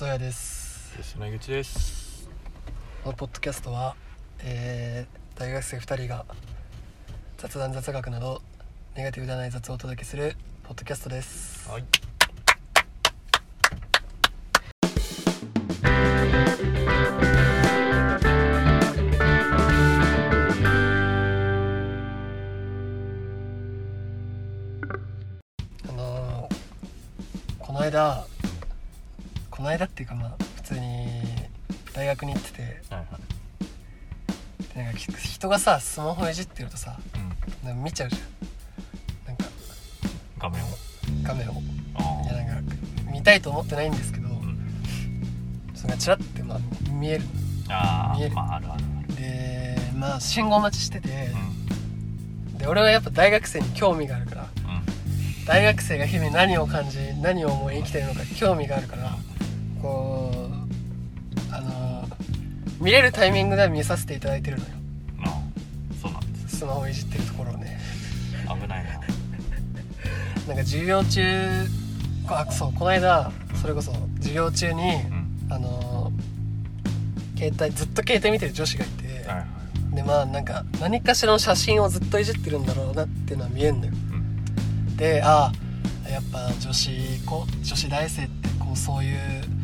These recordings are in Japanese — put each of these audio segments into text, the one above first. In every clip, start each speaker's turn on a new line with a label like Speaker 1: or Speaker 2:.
Speaker 1: ゾヤです。
Speaker 2: 吉野口です。
Speaker 1: このポッドキャストは、えー大学生2人が雑談雑学などネガティブではない雑をお届けするポッドキャストです。
Speaker 2: はい。
Speaker 1: あのーこの間間っていうかまあ普通に大学に行ってて
Speaker 2: はいはい。
Speaker 1: でなんかひ人がさスマホいじってるとさ
Speaker 2: うん。
Speaker 1: なんか見ちゃうじゃん。なんか
Speaker 2: 画面を。
Speaker 1: 画面を。
Speaker 2: あ
Speaker 1: いやなんか見たいと思ってないんですけど
Speaker 2: うん。
Speaker 1: それがチラッてまあ見える
Speaker 2: あ
Speaker 1: 見える。
Speaker 2: ーまああるある
Speaker 1: でまあ信号待ちしてて
Speaker 2: う
Speaker 1: で俺はやっぱ大学生に興味があるから
Speaker 2: んうん。
Speaker 1: 大学生が日々何を感じ何を思い生きてるのか興味があるからこうあの見れるタイミングでは見させていただいてるのよ。
Speaker 2: ああそうなんです。
Speaker 1: スマホいじってるところをね。
Speaker 2: 危ないな。
Speaker 1: なんか授業中あそうこの間それこそ授業中に
Speaker 2: うん。
Speaker 1: あの携帯ずっと携帯見てる女子がいて、
Speaker 2: はいはい
Speaker 1: でまあなんか何かしらの写真をずっといじってるんだろうなっていうのは見えんのよ。
Speaker 2: うん。
Speaker 1: でああやっぱ女子こ女子大生ってこうそういう、まあ、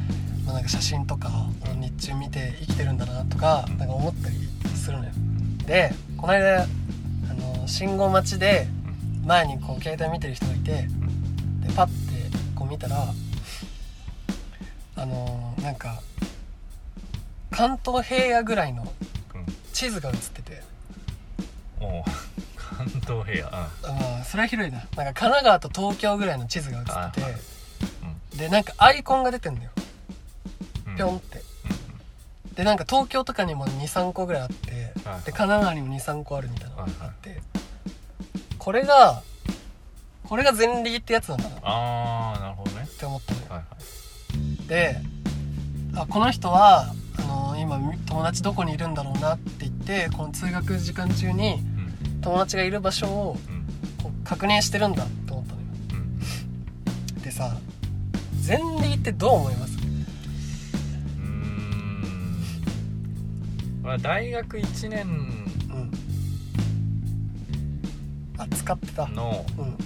Speaker 1: なんか写真とかを日中見て生きてるんだなとかなんか思ったりするのよ。でこの間あの信号待ちで前にこう携帯見てる人がいてでパッてこう見たらあのなんか関東平野ぐらいの
Speaker 2: うん
Speaker 1: 地図が映ってて。
Speaker 2: おう。関東平野。
Speaker 1: あまあそれは広いな。なんか神奈川と東京ぐらいの地図が映ってて。でなんかアイコンが出てんだよ。
Speaker 2: うん
Speaker 1: ぴょんって。でなんか東京とかにも23個ぐらいあってで神奈川にも23個あるみたいなのがあってこれがこれが前例ってやつなんだな。っ
Speaker 2: ああなるほどね。
Speaker 1: て思ったのよ。
Speaker 2: はいはい。
Speaker 1: であこの人はあの今友達どこにいるんだろうなって言ってこの通学時間中に
Speaker 2: うん。
Speaker 1: 友達がいる場所を
Speaker 2: うん。
Speaker 1: こう確認してるんだって思ったのよ。
Speaker 2: うん。
Speaker 1: でさ前例ってどう思います？
Speaker 2: まあ大学1年
Speaker 1: うん。あ使ってた。
Speaker 2: の
Speaker 1: うん。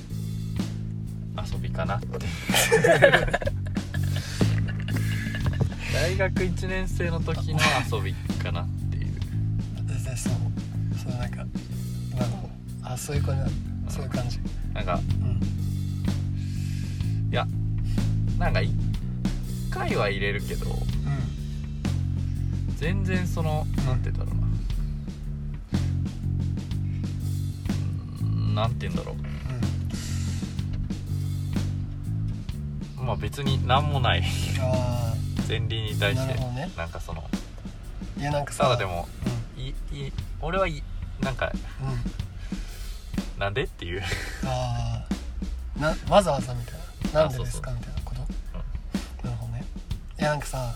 Speaker 2: 遊びかなって。大学1年生の時の遊びかなっていう。
Speaker 1: ででそうそうなんか今のあそういう感じそういう感じ。
Speaker 2: なんか
Speaker 1: うん。
Speaker 2: いやなんか1回は入れるけど全然そのなんて言うんだろうな。うーんなんて言うんだろ
Speaker 1: う。ん。
Speaker 2: うまあ別に何もない。
Speaker 1: あ
Speaker 2: 前例に対して
Speaker 1: な
Speaker 2: んかその
Speaker 1: あいやなんかさ
Speaker 2: ただでも
Speaker 1: うん。
Speaker 2: いい俺はいなんか
Speaker 1: うん。
Speaker 2: なんでっていう。
Speaker 1: ああなわざわざみたいな。なんでですか
Speaker 2: あ
Speaker 1: みたいなこと？なるほどね。いやなんかさ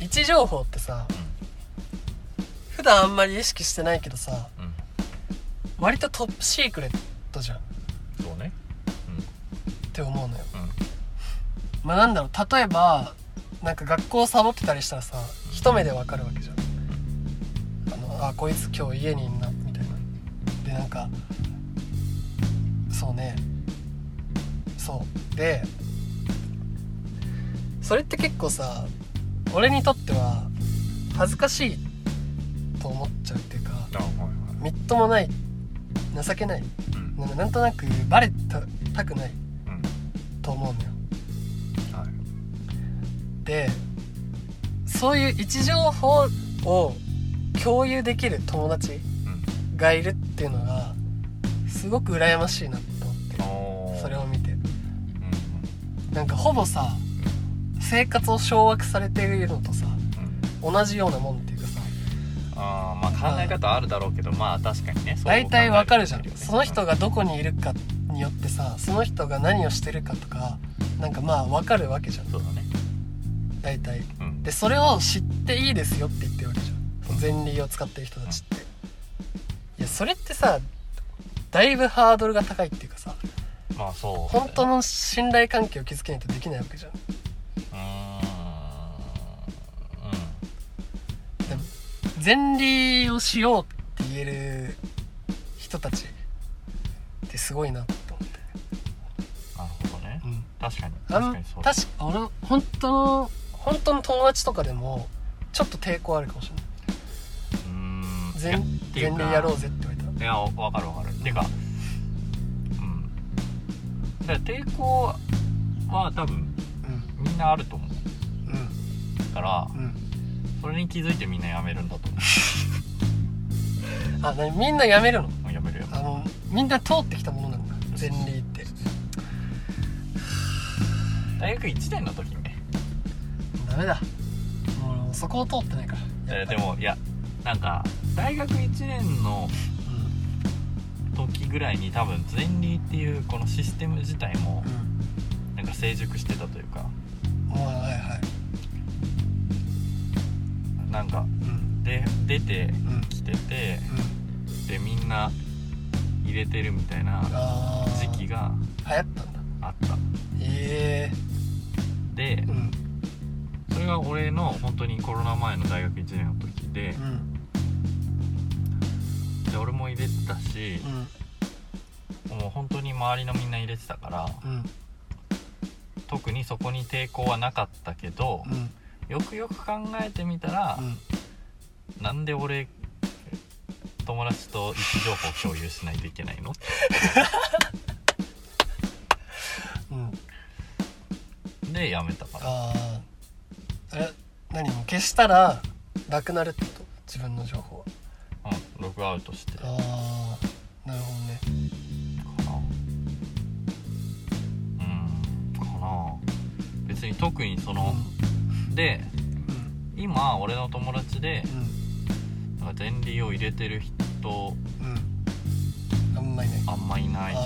Speaker 1: 位置情報ってさ普段あんまり意識してないけどさ
Speaker 2: うん。うん
Speaker 1: 割とトップシークレットじゃん。っ
Speaker 2: そうね。
Speaker 1: て思うのよ。
Speaker 2: う
Speaker 1: まあなんだろう例えばなんか学校サボってたりしたらさ一目でわかるわけじゃん。あのあこいつ今日家にいんなみたいな。でなんかそうね。そう。でそれって結構さ俺にとっては恥ずかしいと思っちゃうっていうかみっともない情けない。
Speaker 2: うん。
Speaker 1: なんかなんとなくバレたたくない
Speaker 2: うん。
Speaker 1: と思うのよ。
Speaker 2: はい。
Speaker 1: でそういう位置情報を共有できる友達
Speaker 2: うん。
Speaker 1: がいるっていうのがすごく羨ましいなと思ってそれを見て。
Speaker 2: うん。
Speaker 1: なんかほぼさ生活を掌握されているのとさ
Speaker 2: うん。
Speaker 1: 同じようなもんっていうかさ。
Speaker 2: あーまあ考え方あるだろうけどまあ確かにね
Speaker 1: 大体わかるじゃん。その人がどこにいるかによってさその人が何をしてるかとかなんかまあわかるわけじゃん。
Speaker 2: そうだね。
Speaker 1: 大体。
Speaker 2: うん。
Speaker 1: でそれを知っていいですよって言ってるわけじゃん。その前例を使ってる人たちって。いやそれってさだいぶハードルが高いっていうかさ
Speaker 2: まあそうね。
Speaker 1: 本当の信頼関係を築けないとできないわけじゃん前理をしようって言える人たちってすごいなって思って、
Speaker 2: なるほどね。
Speaker 1: うん、
Speaker 2: 確かに。確かにそう
Speaker 1: 確か俺本当の本当の友達とかでもちょっと抵抗あるかもしれない。う
Speaker 2: ーん。い
Speaker 1: 前前例やろうぜって言われた
Speaker 2: いやわかるわかる。てかうん。だから抵抗は多分
Speaker 1: うん。
Speaker 2: みんなあると思う。
Speaker 1: うん。
Speaker 2: から
Speaker 1: うん
Speaker 2: それに気づいてみんなやめるんだと思
Speaker 1: あ何みんなやめるの？
Speaker 2: うやめるやめる
Speaker 1: あのみんな通ってきたものなんだ前例って。
Speaker 2: 大学1年の時にね。
Speaker 1: ダメだ。もうそこを通ってないから。
Speaker 2: えー
Speaker 1: やっぱり。
Speaker 2: でもいやなんか大学1年の時ぐらいに多分前理っていうこのシステム自体も
Speaker 1: うんうん。
Speaker 2: なんか成熟してたというかなんか
Speaker 1: うん。
Speaker 2: で出て
Speaker 1: うん。
Speaker 2: きてて
Speaker 1: うん。
Speaker 2: でみんな入れてるみたいな時期が
Speaker 1: 流行ったんだ。
Speaker 2: あった。
Speaker 1: え
Speaker 2: で
Speaker 1: えうん。
Speaker 2: それが俺の本当にコロナ前の大学1年の時で
Speaker 1: うん。
Speaker 2: で俺も入れてたし
Speaker 1: うん。
Speaker 2: もう本当に周りのみんな入れてたから
Speaker 1: うん。
Speaker 2: 特にそこに抵抗はなかったけど
Speaker 1: うん
Speaker 2: よくよく考えてみたら
Speaker 1: うん。
Speaker 2: なんで俺友達と位置情報共有しないといけないの？
Speaker 1: うん。
Speaker 2: でやめたから。
Speaker 1: ああえ何？も消したらなくなるってこと？自分の情報は。
Speaker 2: うん。ログアウトして。か
Speaker 1: ああなるほどね。
Speaker 2: な。うん。かな。別に特にそので
Speaker 1: うん。
Speaker 2: 今俺の友達で
Speaker 1: うん。
Speaker 2: なんか前理を入れてる人
Speaker 1: うん。うんあんまりね
Speaker 2: あんまいない。し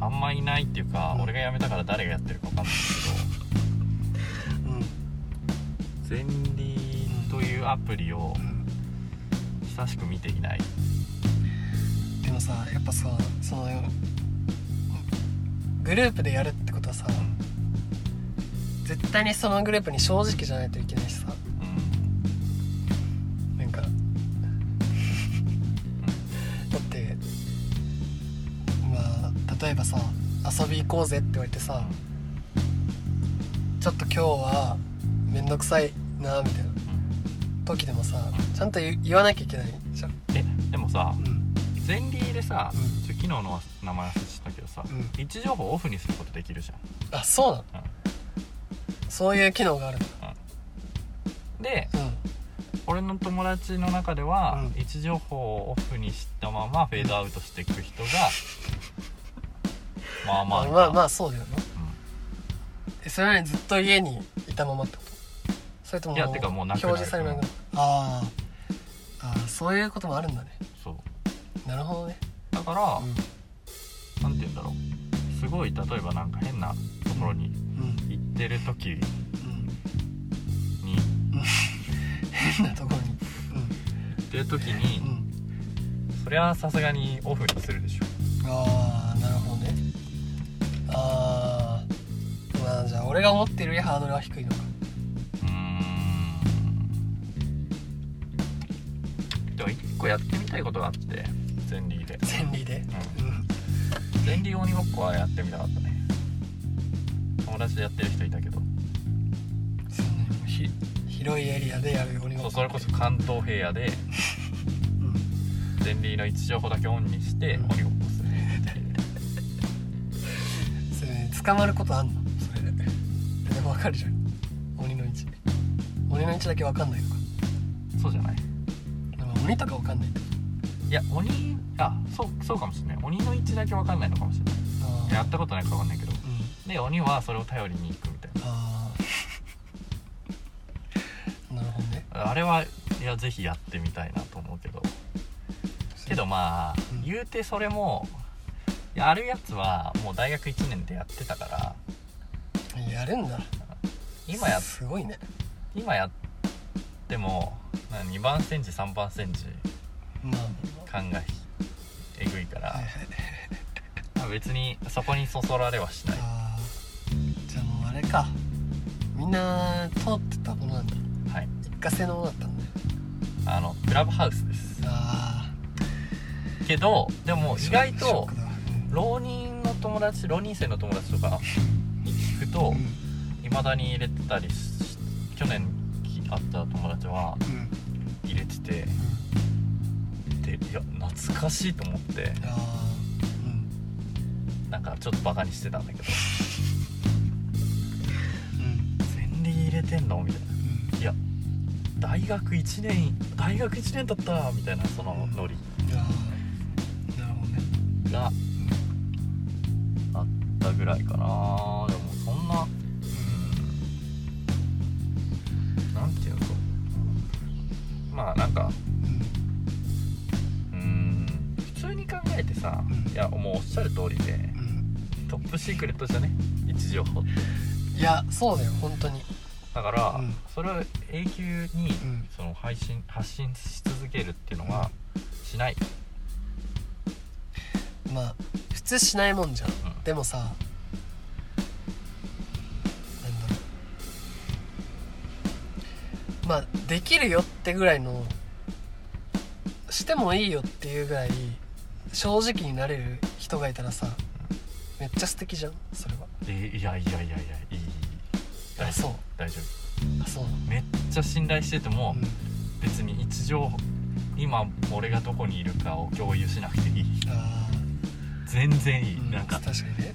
Speaker 1: あ
Speaker 2: あんまいないっていうか、
Speaker 1: うん。
Speaker 2: 俺が辞めたから誰がやってるか分かんない
Speaker 1: あうん。
Speaker 2: けど前理というアプリを
Speaker 1: うん。
Speaker 2: 久しく見ていない。
Speaker 1: でもさやっぱさそのグループでやる対にそのグループに正直じゃないといけないしさ。
Speaker 2: うん
Speaker 1: なんか。だってまあ例えばさ遊び行こうぜって言われてさちょっと今日はめんどくさいなみたいな。時でもさちゃんと言言わなきゃいけないじゃん。
Speaker 2: えでもさ
Speaker 1: うん。
Speaker 2: 前理でさ、
Speaker 1: うん。
Speaker 2: ちょ昨日の名前忘れてたけどさ、
Speaker 1: うん。
Speaker 2: 位置情報オフにすることできるじゃん。
Speaker 1: あそうなの、そういう機能があるの。
Speaker 2: で
Speaker 1: うん。
Speaker 2: 俺の友達の中では、
Speaker 1: うん。
Speaker 2: 位置情報をオフにしたままフェードアウトしていく人が まあまあいた。
Speaker 1: まあまあそうだよね
Speaker 2: う
Speaker 1: えそれなりにずっと家にいたままってこと？それとも
Speaker 2: いやてかもうなくなる。
Speaker 1: 表示されなくなる。あー。あーそういうこともあるんだね。
Speaker 2: んそう。
Speaker 1: なるほどね。
Speaker 2: だから、
Speaker 1: うん。
Speaker 2: なんて言うんだろう。すごい例えばなんか変なところにてる時
Speaker 1: うん。
Speaker 2: に。
Speaker 1: 変なところに
Speaker 2: 行ってる時
Speaker 1: うん、う
Speaker 2: に、
Speaker 1: ん、
Speaker 2: そりゃさすがにオフにするでしょ。
Speaker 1: ああなるほどね。ああまあじゃあ俺が思ってるよりハードルは低いのか。
Speaker 2: うーん。でも一個やってみたいことがあって前リーで。
Speaker 1: 前理で？うん。
Speaker 2: 前リー鬼ごっこはやってみたかったね友達でやってる人いたけど。
Speaker 1: そんなにもうひ広いエリアでやる鬼ごっこ
Speaker 2: そうそれこそ関東平野で
Speaker 1: うん
Speaker 2: 前の位置情報だけオンにして
Speaker 1: うん。
Speaker 2: 鬼ごっこする
Speaker 1: それ捕まることあんの？それで。でも分かるじゃん。鬼の位置。鬼の位置だけ分かんないのか。
Speaker 2: そうじゃない？
Speaker 1: でも鬼とか分かんないってこ
Speaker 2: いや鬼あそうそうかもしれない。鬼の位置だけ分かんないのかもしれない。やったことないか分かんないけど。
Speaker 1: うん
Speaker 2: で鬼はそれを頼りに行くみたい
Speaker 1: ああ なるほどね。
Speaker 2: なあれはいやぜひやってみたいなと思うけど。けどまあ、
Speaker 1: うん。
Speaker 2: 言うてそれもやるやつはもう大学1年でやってたから。
Speaker 1: やるんだ。
Speaker 2: 今や
Speaker 1: すごいね。
Speaker 2: 今やってもな2番センチ3番センチ
Speaker 1: まあ。
Speaker 2: 感がえぐいから、別にそこにそそられはしない
Speaker 1: か。みんな通ってたものなんだ。
Speaker 2: はい。
Speaker 1: 一家製のものだったんだよ。
Speaker 2: あのクラブハウスです。
Speaker 1: あ
Speaker 2: けどでも
Speaker 1: あ
Speaker 2: 意外と
Speaker 1: ショックだ。わ
Speaker 2: 浪人の友達浪人生の友達とかに聞くと
Speaker 1: うん。
Speaker 2: いまだに入れてたりし去年会った友達は
Speaker 1: うん。うん
Speaker 2: 入れててでいや懐かしいと思って。
Speaker 1: ああうん。
Speaker 2: なんかちょっとバカにしてたんだけど入れてんの？みたいな。いや大学1年大学1年だったみたいなそのノリ。
Speaker 1: うんなるほどね。
Speaker 2: があったぐらいかな。でもそんなうん。なんていうの？まあなんか
Speaker 1: うん。
Speaker 2: うん。普通に考えてさ、
Speaker 1: うん。
Speaker 2: いやもうおっしゃる通りで
Speaker 1: うん。
Speaker 2: トップシークレットじゃね？位置情報って。
Speaker 1: いやそうだよ本当に
Speaker 2: だから、
Speaker 1: うん。
Speaker 2: それを永久に
Speaker 1: うん。
Speaker 2: その配信発信し続けるっていうのはしない、
Speaker 1: まあ普通しないもんじゃん。
Speaker 2: うん。
Speaker 1: でもさなんだろう。まあできるよってぐらいのしてもいいよっていうぐらい正直になれる人がいたらさめっちゃ素敵じゃんそれは。
Speaker 2: でいやいやいやいやいい
Speaker 1: あそう。
Speaker 2: 大丈
Speaker 1: あそう。
Speaker 2: 夫めっちゃ信頼してても、
Speaker 1: うん。
Speaker 2: 別に位置情報今俺がどこにいるかを共有しなくていい。
Speaker 1: あ
Speaker 2: 全然いい、
Speaker 1: ー、うん、
Speaker 2: なんか
Speaker 1: 確かにね、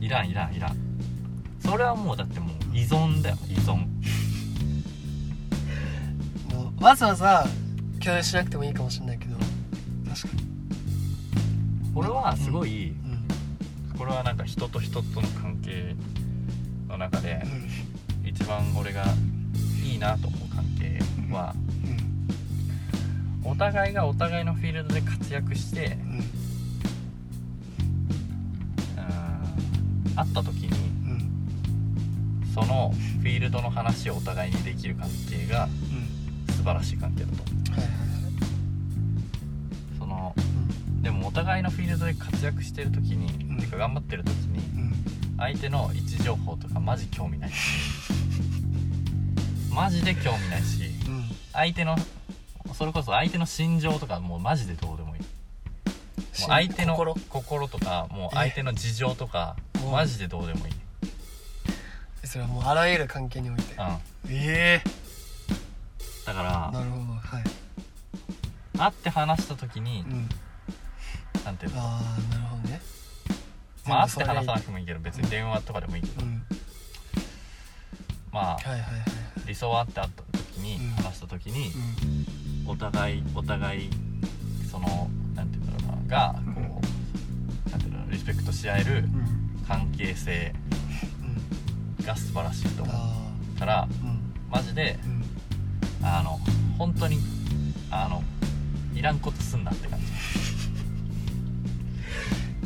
Speaker 2: いらんいらんいらん。それはもうだってもう依存だよ依存。
Speaker 1: うん、もうわざわざ共有しなくてもいいかもしれないけど。確かに。
Speaker 2: 俺はすごい、
Speaker 1: うん。
Speaker 2: これはなんか人と人との関係の中で
Speaker 1: うん。
Speaker 2: 一番俺がいいなと思う関係は
Speaker 1: うん
Speaker 2: お互いがお互いのフィールドで活躍して会った時に
Speaker 1: うん
Speaker 2: そのフィールドの話をお互いにできる関係が
Speaker 1: うん
Speaker 2: 素晴らしい関係だと。その
Speaker 1: うん。
Speaker 2: でもお互いのフィールドで活躍してる時に、
Speaker 1: うん。
Speaker 2: てか頑張ってる時に
Speaker 1: うん
Speaker 2: 相手の位置情報とかマジ興味ないし。マジで興味ないし。
Speaker 1: うん。
Speaker 2: 相手のそれこそ相手の心情とかもうマジでどうでもいい。もう相手の
Speaker 1: 心？
Speaker 2: 心とかもう相手の事情とか
Speaker 1: え
Speaker 2: マジでどうでもいい、
Speaker 1: それはもうあらゆる関係において。
Speaker 2: うん、
Speaker 1: ええ。
Speaker 2: だから
Speaker 1: なるほどはい。
Speaker 2: 会って話した時に
Speaker 1: うん。
Speaker 2: なんていうの？
Speaker 1: ああなるほど。ね
Speaker 2: まあ会って話さなくてもいいけど別に電話とかでもいいけど。
Speaker 1: うん。
Speaker 2: まあ
Speaker 1: はいはいはいはい。
Speaker 2: 理想はあって会った時に
Speaker 1: うん。
Speaker 2: 話した時に
Speaker 1: うん。
Speaker 2: お互いお互いそのなんていうんだろうながこうなんていうのリスペクトし合える
Speaker 1: うん。
Speaker 2: 関係性
Speaker 1: うん。
Speaker 2: が素晴らしいと思
Speaker 1: あ
Speaker 2: うからマジで
Speaker 1: うん。
Speaker 2: あの本当にあのいらんことすんなって感じ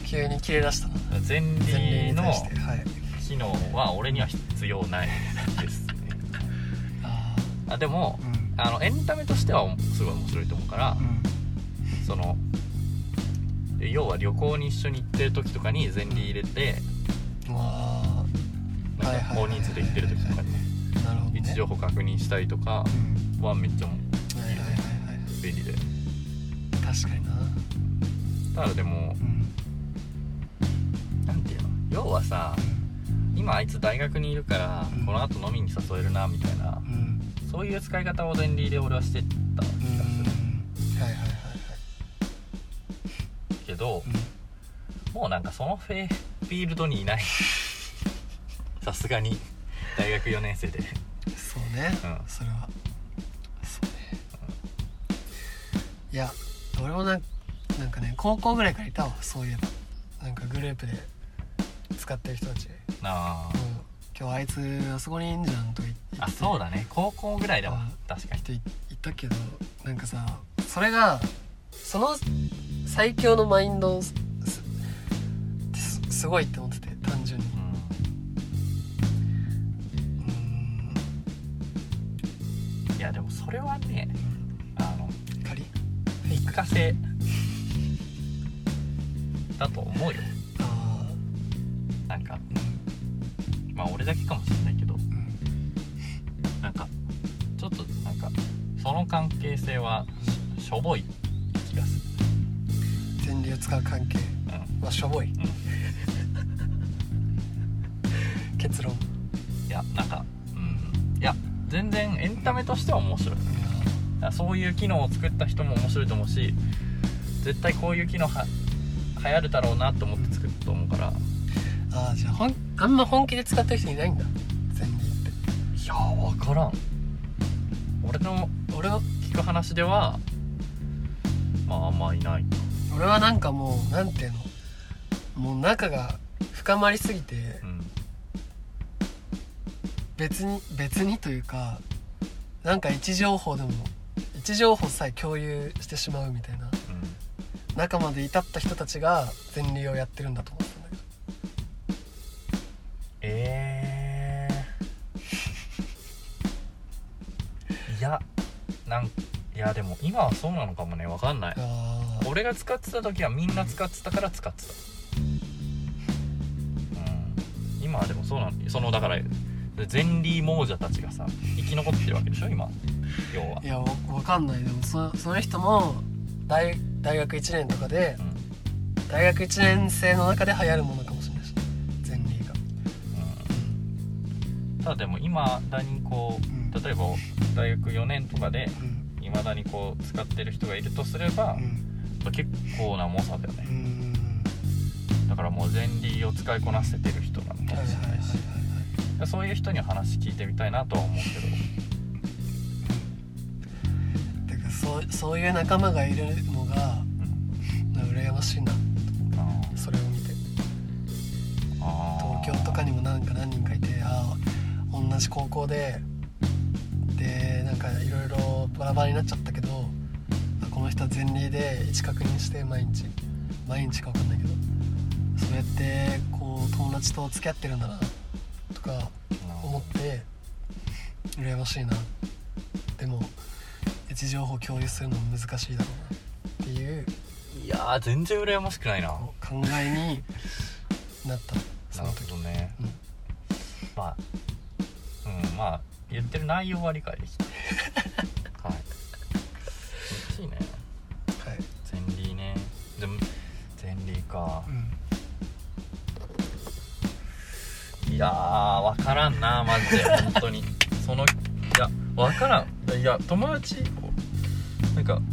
Speaker 1: 急に切れ出した。な
Speaker 2: 前輪の機能は俺には必要ないですね。
Speaker 1: あ
Speaker 2: あでも
Speaker 1: あうん。
Speaker 2: あのエンタメとしてはすごい面白いと思うから
Speaker 1: うん。
Speaker 2: そので要は旅行に一緒に行ってる時とかに前輪入れて
Speaker 1: あ
Speaker 2: なんか大人数で行ってる時とかにね。位置情報確認したりとか
Speaker 1: うん。
Speaker 2: はめっちゃ
Speaker 1: はいはいはいはい。
Speaker 2: 便利で。
Speaker 1: 確かにな。
Speaker 2: ただでも
Speaker 1: うん
Speaker 2: 要はさ今あいつ大学にいるから
Speaker 1: うん。
Speaker 2: この後飲みに誘えるなみたいな
Speaker 1: うん。
Speaker 2: そういう使い方を前輪で俺はしてた気
Speaker 1: うん。
Speaker 2: がする
Speaker 1: はいはいはいはい。
Speaker 2: けど
Speaker 1: うん
Speaker 2: もうなんかそのフェフィールドにいない。さすがに大学4年生で。
Speaker 1: そうね、
Speaker 2: うん。
Speaker 1: それは。そうね、いや俺もなんなんかね高校ぐらいからいたわそういえば。なんかグループで使ってる人たち「
Speaker 2: なあ
Speaker 1: うん、今日あいつあそこにいんじゃん」と言って。
Speaker 2: あそうだね。高校ぐらいだわ。
Speaker 1: あ
Speaker 2: 確かに。
Speaker 1: 人いいたけどなんかさそれがその最強のマインドすすすごいって思ってて単純に。
Speaker 2: うん。
Speaker 1: うん
Speaker 2: いやでもそれはねあの
Speaker 1: 仮？
Speaker 2: 一過性。だと思うよ性はししょぼい気がする。
Speaker 1: 前例を使う関係
Speaker 2: うん。
Speaker 1: はしょぼい、
Speaker 2: ん。
Speaker 1: 結論。い
Speaker 2: いやなんかうん。いや全然エンタメとしては面白い。だからそういう機能を作った人も面白いと思うし絶対こういう機能は流行るだろうなと思って作ると思うから。
Speaker 1: ああじゃあほんあんま本気で使ってる人いないんだ。前例って
Speaker 2: いや分からん。俺の
Speaker 1: 俺は
Speaker 2: 聞く話ではまああんまいない
Speaker 1: 俺はなんかもうなんていうの？もう仲が深まりすぎて
Speaker 2: うん。
Speaker 1: 別に別にというかなんか位置情報でも位置情報さえ共有してしまうみたいな
Speaker 2: うん。
Speaker 1: 中まで至った人たちが前例をやってるんだと思ったんだけど。
Speaker 2: えー、いやなんいやでも今はそうなのかもね分かんない。俺が使ってた時はみんな使ってたから使ってた。うん。今はでもそうなんそのだから前理亡者たちがさ生き残ってるわけでしょ今。要は。い
Speaker 1: やわわかんない。でもそその人も大大学1年とかで
Speaker 2: うん。
Speaker 1: 大学1年生の中で流行るものかもしれないし前例が。
Speaker 2: うん。ただでも今だにこ
Speaker 1: うん。
Speaker 2: う例えば大学4年とかで
Speaker 1: うん
Speaker 2: いまだにこう使ってる人がいるとすれば
Speaker 1: う、ん。
Speaker 2: 結構な猛者だよ
Speaker 1: う
Speaker 2: ね
Speaker 1: ん。
Speaker 2: だからもう前理を使いこなせてる人なのか
Speaker 1: はいはいはいはい
Speaker 2: もしれない。しそういう人には話聞いてみたいなとは思うけど。
Speaker 1: てかそうそういう仲間がいるのが
Speaker 2: うん。
Speaker 1: 羨ましいな
Speaker 2: あ
Speaker 1: それを見て。東京とかにもなんか何人かいてああ同じ高校ででなんかいろいろバラバラになっちゃったけどあこの人は前例で位置確認して毎日。毎日か分かんないけど。そうやってこう友達と付き合ってるんだなとか思って羨ましいな。でも位置情報共有するのも難しいだろうなっていう。
Speaker 2: いやー全然羨ましくないな。
Speaker 1: 考えになった。そ
Speaker 2: なる
Speaker 1: の時
Speaker 2: ほどね、
Speaker 1: うん。
Speaker 2: まあうんまあ言ってる内容は理解できた はい。嬉しいね。
Speaker 1: はい、
Speaker 2: 前理ね。でも前理か。
Speaker 1: うん、
Speaker 2: いやー分からんなマジで。本当に。そのいや分からん。いや友達なんか
Speaker 1: うん。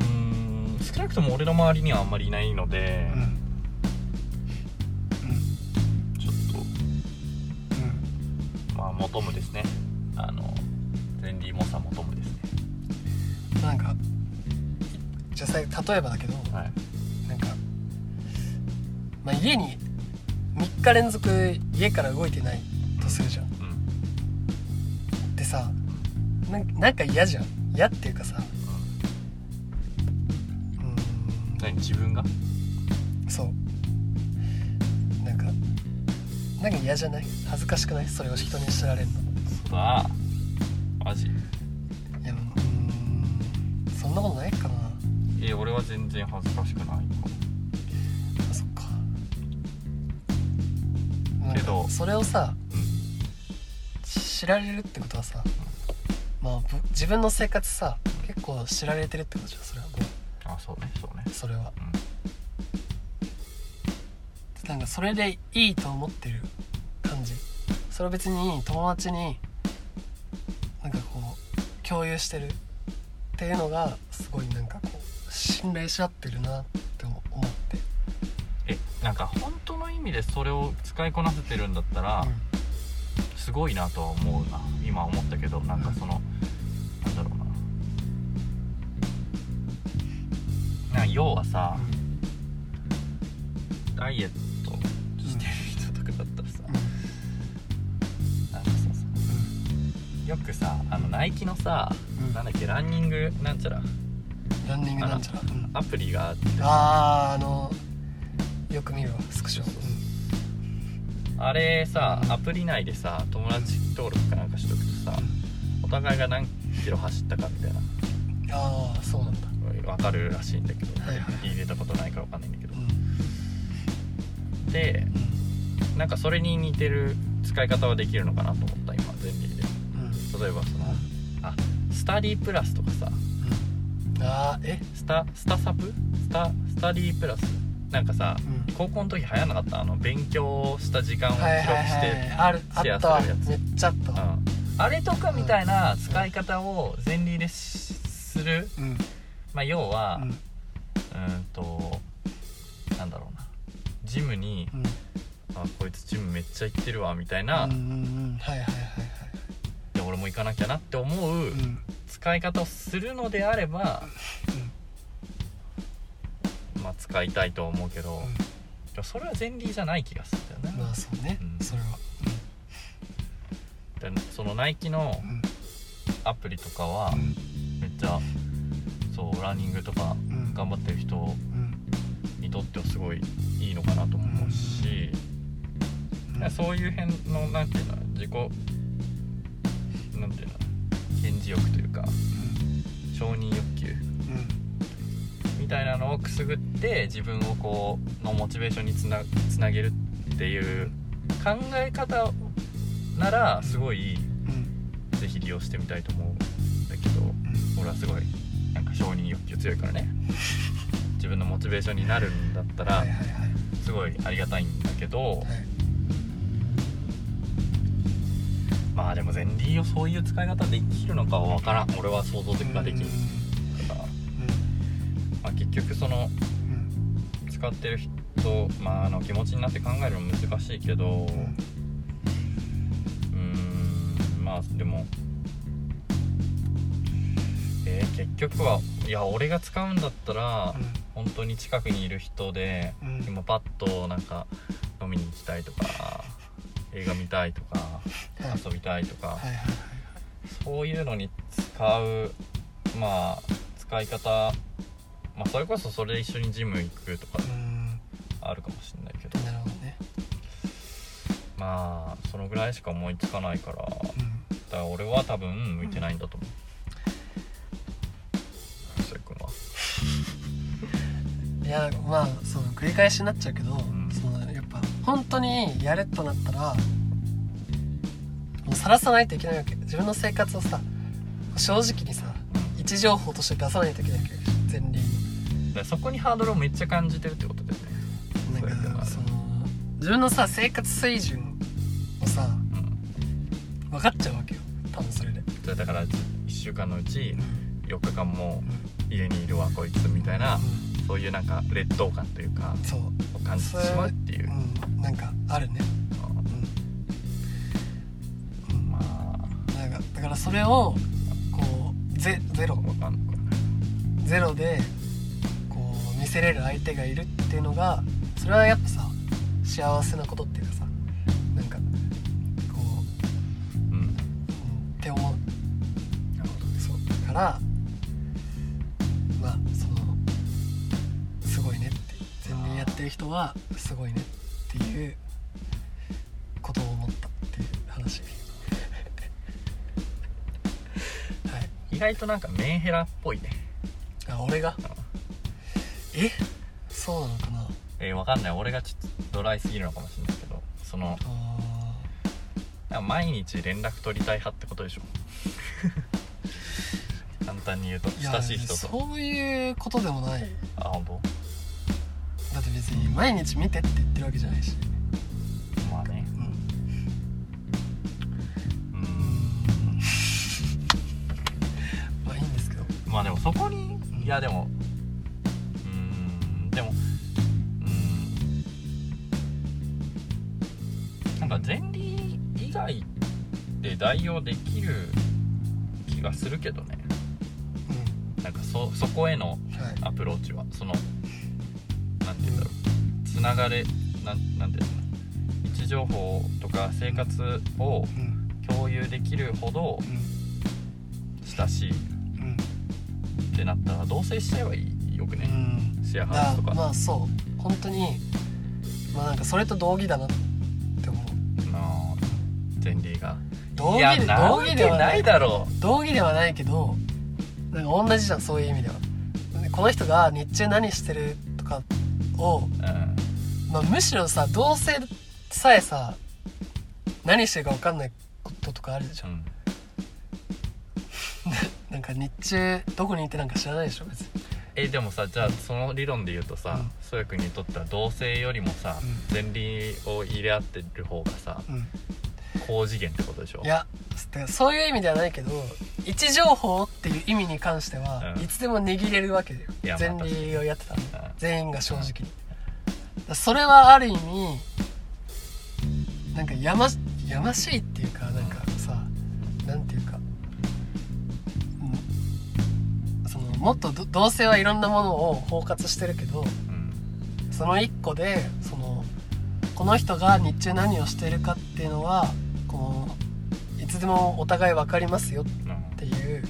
Speaker 2: うーん少なくとも俺の周りにはあんまりいないので、
Speaker 1: うんうん
Speaker 2: まあ求むですね。あの前理モサ求むですね。
Speaker 1: うんなんかじゃあさ例えばだけど
Speaker 2: はい。
Speaker 1: なんか、まあ、家に3日連続家から動いてないとするじゃん。
Speaker 2: うん。
Speaker 1: でさなんなんか嫌じゃん。嫌っていうかさうーん。
Speaker 2: 何？自分が？
Speaker 1: そう。なんかなんか嫌じゃない？恥ずかしくない？それを人に知られるの。
Speaker 2: そうだ。マジ。
Speaker 1: いやうーん。そんなことないかな。
Speaker 2: え俺は全然恥ずかしくないか
Speaker 1: あそっか。
Speaker 2: けど
Speaker 1: それをさ知られるってことはさまあぶ自分の生活さ結構知られてるってことじゃんそれはも
Speaker 2: あそうねそうね。
Speaker 1: うそれは。
Speaker 2: うん。
Speaker 1: なんかそれでいいと思ってるそれを別に友達になんかこう共有してるっていうのがすごいなんかこう信頼し合ってるなって思って。
Speaker 2: えなんか本当の意味でそれを使いこなせてるんだったら、すごいなとは思うな。今思ったけどなんかそのなんだろうな。なんか要はさダイエットよくさあのナイキのさ、
Speaker 1: うん。
Speaker 2: なんだっけランニングなんちゃら。
Speaker 1: ランニングなんちゃら、うん。
Speaker 2: アプリがあって。
Speaker 1: あーあのよく見るわスクショ。
Speaker 2: あれさアプリ内でさ友達登録かなんかしとくとさお互いが何キロ走ったかみたいな。
Speaker 1: うんああそうなんだ。
Speaker 2: 分かるらしいんだけど、
Speaker 1: はいはい。
Speaker 2: 入れたことないから分かんないんだけど。
Speaker 1: うん。
Speaker 2: でなんかそれに似てる使い方はできるのかなと思った今前えばそのあスタディプラスとかさ。
Speaker 1: うん。あーえ？
Speaker 2: スタスタサプ？スタスタディプラス？なんかさ
Speaker 1: うん。
Speaker 2: 高校の時流行んなかった？あの勉強した時間を記
Speaker 1: はいはい
Speaker 2: 録して、
Speaker 1: はいあるあ
Speaker 2: シェア
Speaker 1: ったわ。
Speaker 2: やつ
Speaker 1: めっちゃあったわ。
Speaker 2: うん。あれとかみたいな使い方を前例ですする、
Speaker 1: うん。
Speaker 2: まあ、要は、
Speaker 1: う
Speaker 2: うんん、となんだろうな。ジムに
Speaker 1: うん。
Speaker 2: あこいつジムめっちゃ行ってるわみたいな、
Speaker 1: うんうんうん。はいはいはい
Speaker 2: 俺も行かなきゃなって思う
Speaker 1: うん。
Speaker 2: 使い方をするのであれば、まあ、使いたいとは思うけど、それは前例じゃない気がするんだよね、
Speaker 1: まあそうね。
Speaker 2: うん。
Speaker 1: それは。
Speaker 2: でそのナイキの
Speaker 1: うん。
Speaker 2: アプリとかは
Speaker 1: うん。
Speaker 2: めっちゃそうランニングとか
Speaker 1: うん。
Speaker 2: 頑張ってる人
Speaker 1: うん。
Speaker 2: にとってはすごいいいのかなと思うし、
Speaker 1: うん。
Speaker 2: そういう辺のなんていうの自己欲というか承認欲求。
Speaker 1: うん
Speaker 2: みたいなのをくすぐって自分をこうのモチベーションにつなつなげるっていう考え方ならすごい
Speaker 1: うん
Speaker 2: ぜひ利用してみたいと思うんだけど
Speaker 1: うん
Speaker 2: 俺はすごいなんか承認欲求強いからね。自分のモチベーションになるんだったら
Speaker 1: はいはいはい。
Speaker 2: すごいありがたいんだけど
Speaker 1: はい
Speaker 2: まあでもゼンリーをそういう使い方できるのかは分からん。俺は想像的ができんから、まあ、結局その
Speaker 1: うん。うん
Speaker 2: 使ってる人、まあ、あの気持ちになって考えるの難しいけど
Speaker 1: うん
Speaker 2: うーんまあでもえー結局はいや俺が使うんだったら本当に近くにいる人で
Speaker 1: うん。うん
Speaker 2: 今パッとなんか飲みに行きたいとか映画見たいとか
Speaker 1: はい。
Speaker 2: 遊びたいとか
Speaker 1: はいはいはい
Speaker 2: そういうのに使うまあ使い方まあそれこそそれで一緒にジム行くとか
Speaker 1: うん。
Speaker 2: あるかもしれないけど。
Speaker 1: なるほどね。
Speaker 2: まあそのぐらいしか思いつかないからだか
Speaker 1: うん
Speaker 2: ら俺は多分向いてないんだと思う。それ君はい
Speaker 1: やまあその繰り返しになっちゃうけど、
Speaker 2: ん。
Speaker 1: そのやっぱ本当にやるとなったらもうさらさないといけないわけ。自分の生活をさ正直にさ位置情報として出さないといけないわけ。前例に
Speaker 2: そこにハードルをめっちゃ感じてるってことだよね。
Speaker 1: なんかその自分のさ生活水準をさ
Speaker 2: うん。
Speaker 1: 分かっちゃうわけよ。多分それで、
Speaker 2: だから1週間のうち
Speaker 1: うん。
Speaker 2: 4日間も家にいるわこいつみたいなそういうなんか劣等感というか
Speaker 1: うんそう。
Speaker 2: を感じてしまうっていう
Speaker 1: あるね。うん、うん。
Speaker 2: まあ。
Speaker 1: なんかだからそれをこうゼゼロ。ゼロでこう見せれる相手がいるっていうのがそれはやっぱさ幸せなことっていうかさなんかこ
Speaker 2: うん。
Speaker 1: う、うん、って思う。そう。だからまあそのすごいねって。全然やってる人はすごいねっていう
Speaker 2: 外となんかメンヘラっぽいね。
Speaker 1: あ俺が？え？そうなのかな？
Speaker 2: えー、わかんない。俺がちょっとドライすぎるのかもしれないけどその
Speaker 1: あ
Speaker 2: なんか毎日連絡取りたい派ってことでしょ？簡単に言うと
Speaker 1: ーいや
Speaker 2: 親しい人と。
Speaker 1: そういうことでもない。
Speaker 2: あ本当？
Speaker 1: だって別に毎日見てって言ってるわけじゃないし
Speaker 2: まあ
Speaker 1: で
Speaker 2: もそこに
Speaker 1: うん
Speaker 2: いやでもうーんでもうーんなんか前例以外で代用できる気がするけどね。なんかそそこへの
Speaker 1: うんはい。
Speaker 2: アプローチはそのなんて言うんだろう。つながれなんなんていうの位置情報とか生活を
Speaker 1: うん。
Speaker 2: 共有できるほど親しい
Speaker 1: うん
Speaker 2: ってなったら同棲しちゃえばいいよく
Speaker 1: う
Speaker 2: ね、
Speaker 1: ん。
Speaker 2: シェアハウ
Speaker 1: だ
Speaker 2: スとか、
Speaker 1: まあそう。本当にまあなんかそれと同義だなって思う。
Speaker 2: の前例が。
Speaker 1: 同義で同義ではないい
Speaker 2: だろ
Speaker 1: 同義ではないけどなんか同じじゃんそういう意味では。この人が日中何してるとかを、
Speaker 2: う、うん、
Speaker 1: まあ、むしろさ同性さえさ何してるか分かんないこととかあるじゃん。
Speaker 2: うん
Speaker 1: なんか日中どこにいてなんか知らないでしょ別に。
Speaker 2: えでもさじゃあその理論で言うとさ
Speaker 1: うん。
Speaker 2: そやくんにとっては同性よりもさ
Speaker 1: うん。
Speaker 2: 前例を入れ合ってる方がさ
Speaker 1: うん。
Speaker 2: 高次元ってことでしょ？
Speaker 1: いやそういう意味ではないけど位置情報っていう意味に関しては、
Speaker 2: うん。
Speaker 1: いつでも握れるわけだよ。
Speaker 2: いやまあ
Speaker 1: 前例をやってたら
Speaker 2: うん。
Speaker 1: 全員が正直に、それはある意味なんかやまやましいっていうかなんかさなんていうか、もっとど同性はいろんなものを包括してるけど
Speaker 2: うん。
Speaker 1: その一個でそのこの人が日中何をしているかっていうのはこのいつでもお互い分かりますよ
Speaker 2: うん
Speaker 1: っていう、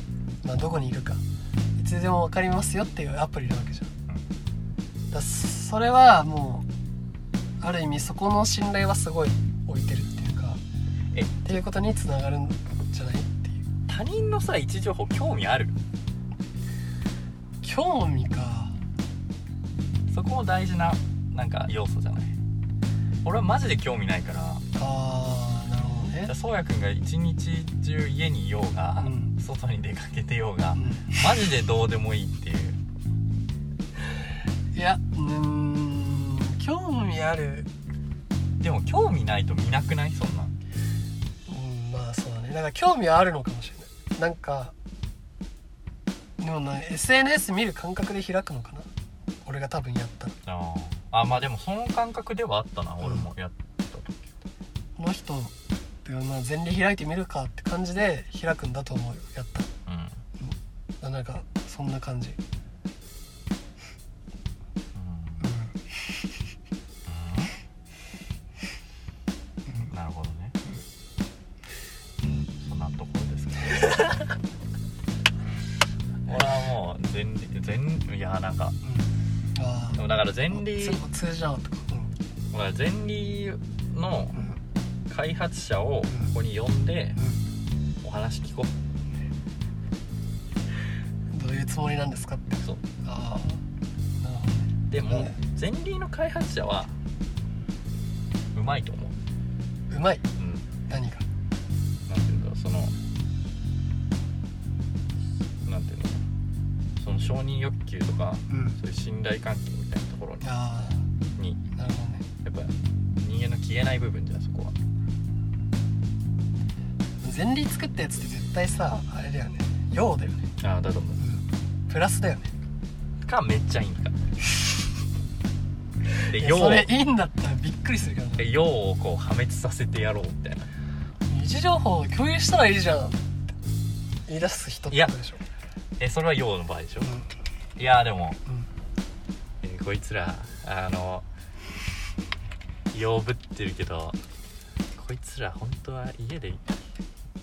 Speaker 1: まあ、どこにいるか。いつでも分かりますよっていうアプリなわけじゃん。だそれはもうある意味そこの信頼はすごい置いてるっていうか
Speaker 2: え
Speaker 1: っていうことにつながるんじゃないっていう。
Speaker 2: 他人のさ位置情報興味ある？
Speaker 1: 興味か。
Speaker 2: そこも大事ななんか要素じゃない。俺はマジで興味ないから。
Speaker 1: あーなるほどね。
Speaker 2: じゃあそうやくんが一日中家にいようが、
Speaker 1: うん。
Speaker 2: 外に出かけてようが、
Speaker 1: うん。
Speaker 2: マジでどうでもいいっていう。
Speaker 1: いやうーん興味ある。
Speaker 2: でも興味ないと見なくない？そんな。ん
Speaker 1: うんまあそうだね。だから興味はあるのかもしれない。なんかでもな SNS 見る感覚で開くのかな？俺が多分やった。ら
Speaker 2: あー。あまあでもその感覚ではあったな、俺もやった時
Speaker 1: この人ってまあ前例開いてみるかって感じで開くんだと思うよやった。
Speaker 2: うん。
Speaker 1: らなんかそんな感じ
Speaker 2: だから前
Speaker 1: あ
Speaker 2: 例
Speaker 1: つ通じなかったか
Speaker 2: だから前例の
Speaker 1: うん。うん
Speaker 2: 開発者をここに呼んでお話聞こ
Speaker 1: う。ん どういうつもりなんですかって。
Speaker 2: うそう。
Speaker 1: ああ
Speaker 2: でも
Speaker 1: うん
Speaker 2: 前例の開発者はうまいと思う。
Speaker 1: うまい。
Speaker 2: うん。
Speaker 1: 何が？
Speaker 2: なんていうんだろうそのなんていうの？その承認欲求とか
Speaker 1: うん。
Speaker 2: そういう信頼関係
Speaker 1: あ
Speaker 2: に。
Speaker 1: あなるほどね。
Speaker 2: やっぱ人間の消えない部分じゃんそこは。
Speaker 1: 前例作ったやつって絶対さあれだよね。用だよね。
Speaker 2: ああだと思
Speaker 1: プラスだよね。
Speaker 2: うかめっちゃいいんか。で
Speaker 1: いや
Speaker 2: 用
Speaker 1: それいいんだったらびっくりするけどね
Speaker 2: で用をこう破滅させてやろうみたいな。
Speaker 1: 二次情報を共有したらいいじゃんって言い出す人ってことでしょ。
Speaker 2: えそれは用の場合でしょ。
Speaker 1: うん。
Speaker 2: いやでも
Speaker 1: うん。
Speaker 2: えーこいつらあの用ぶってるけどこいつら本当は家で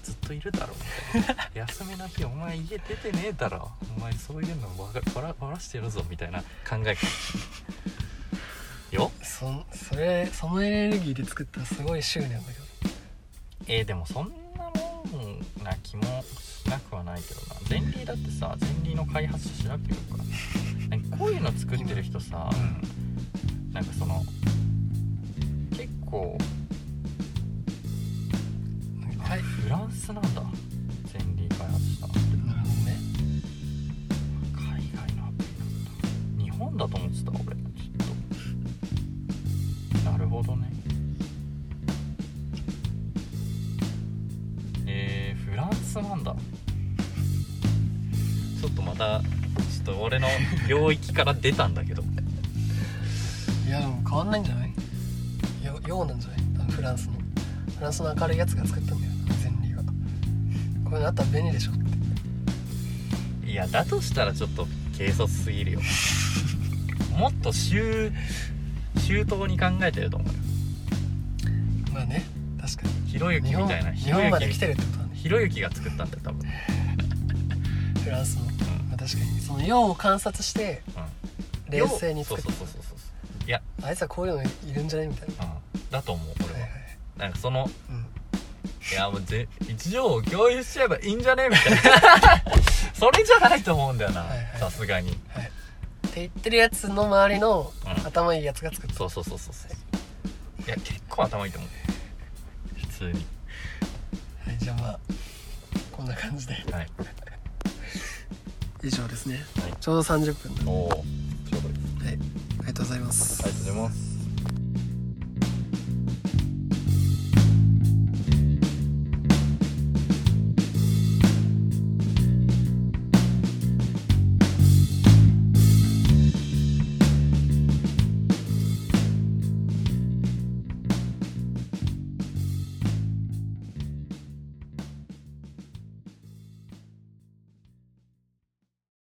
Speaker 2: ずっといるだろみたいな休みの日お前家出てねえだろ。お前そういうのばらばらしてるぞみたいな考え方よ。
Speaker 1: そんそれそのエネルギーで作ったらすごい執念だけど。
Speaker 2: えーでもそんなもんな気もしなくはないけどな。前例だってさ前例の開発者しなくてよくないなんかこういうの作ってる人さなんかその結構
Speaker 1: はい
Speaker 2: フランスなんだ領域から出たんだけど。
Speaker 1: いやでも変わんないんじゃない？よ用なんじゃない？多分フランスの。フランスの明るいやつが作ったんだよ。前例は。こういうのあったら便利でしょって。
Speaker 2: いやだとしたらちょっと軽率すぎるよ。もっと周周到に考えてると思うよ。
Speaker 1: まあね確かに。
Speaker 2: ひろゆきみたいな。
Speaker 1: 日本まで来
Speaker 2: ひ
Speaker 1: てるってことだね。
Speaker 2: ろゆきが作ったんだよ
Speaker 1: 確かにその用を観察して
Speaker 2: うん。
Speaker 1: 冷静に
Speaker 2: そう
Speaker 1: 作った
Speaker 2: そうそうそうそう。いや、
Speaker 1: あいつはこういうのいるんじゃないみたいな。
Speaker 2: うん、だと思う俺は、
Speaker 1: はいはい
Speaker 2: なんかその
Speaker 1: うん。
Speaker 2: いやもうぜ一条を共有しちゃえばいいんじゃねみたいな。それじゃないと思うんだよな。
Speaker 1: はいはい。
Speaker 2: さすがに。
Speaker 1: はい。って言ってるやつの周りの
Speaker 2: うん
Speaker 1: 頭いいやつが作った、
Speaker 2: そうそうそうそうそう。いや結構頭いいと思う。普通に。
Speaker 1: はいじゃあまあこんな感じで。
Speaker 2: はい
Speaker 1: 以上ですね。
Speaker 2: はい。
Speaker 1: ちょうど30分。だ
Speaker 2: おおちょうどいい。
Speaker 1: はい。ありがとうございます。
Speaker 2: ありがとうございます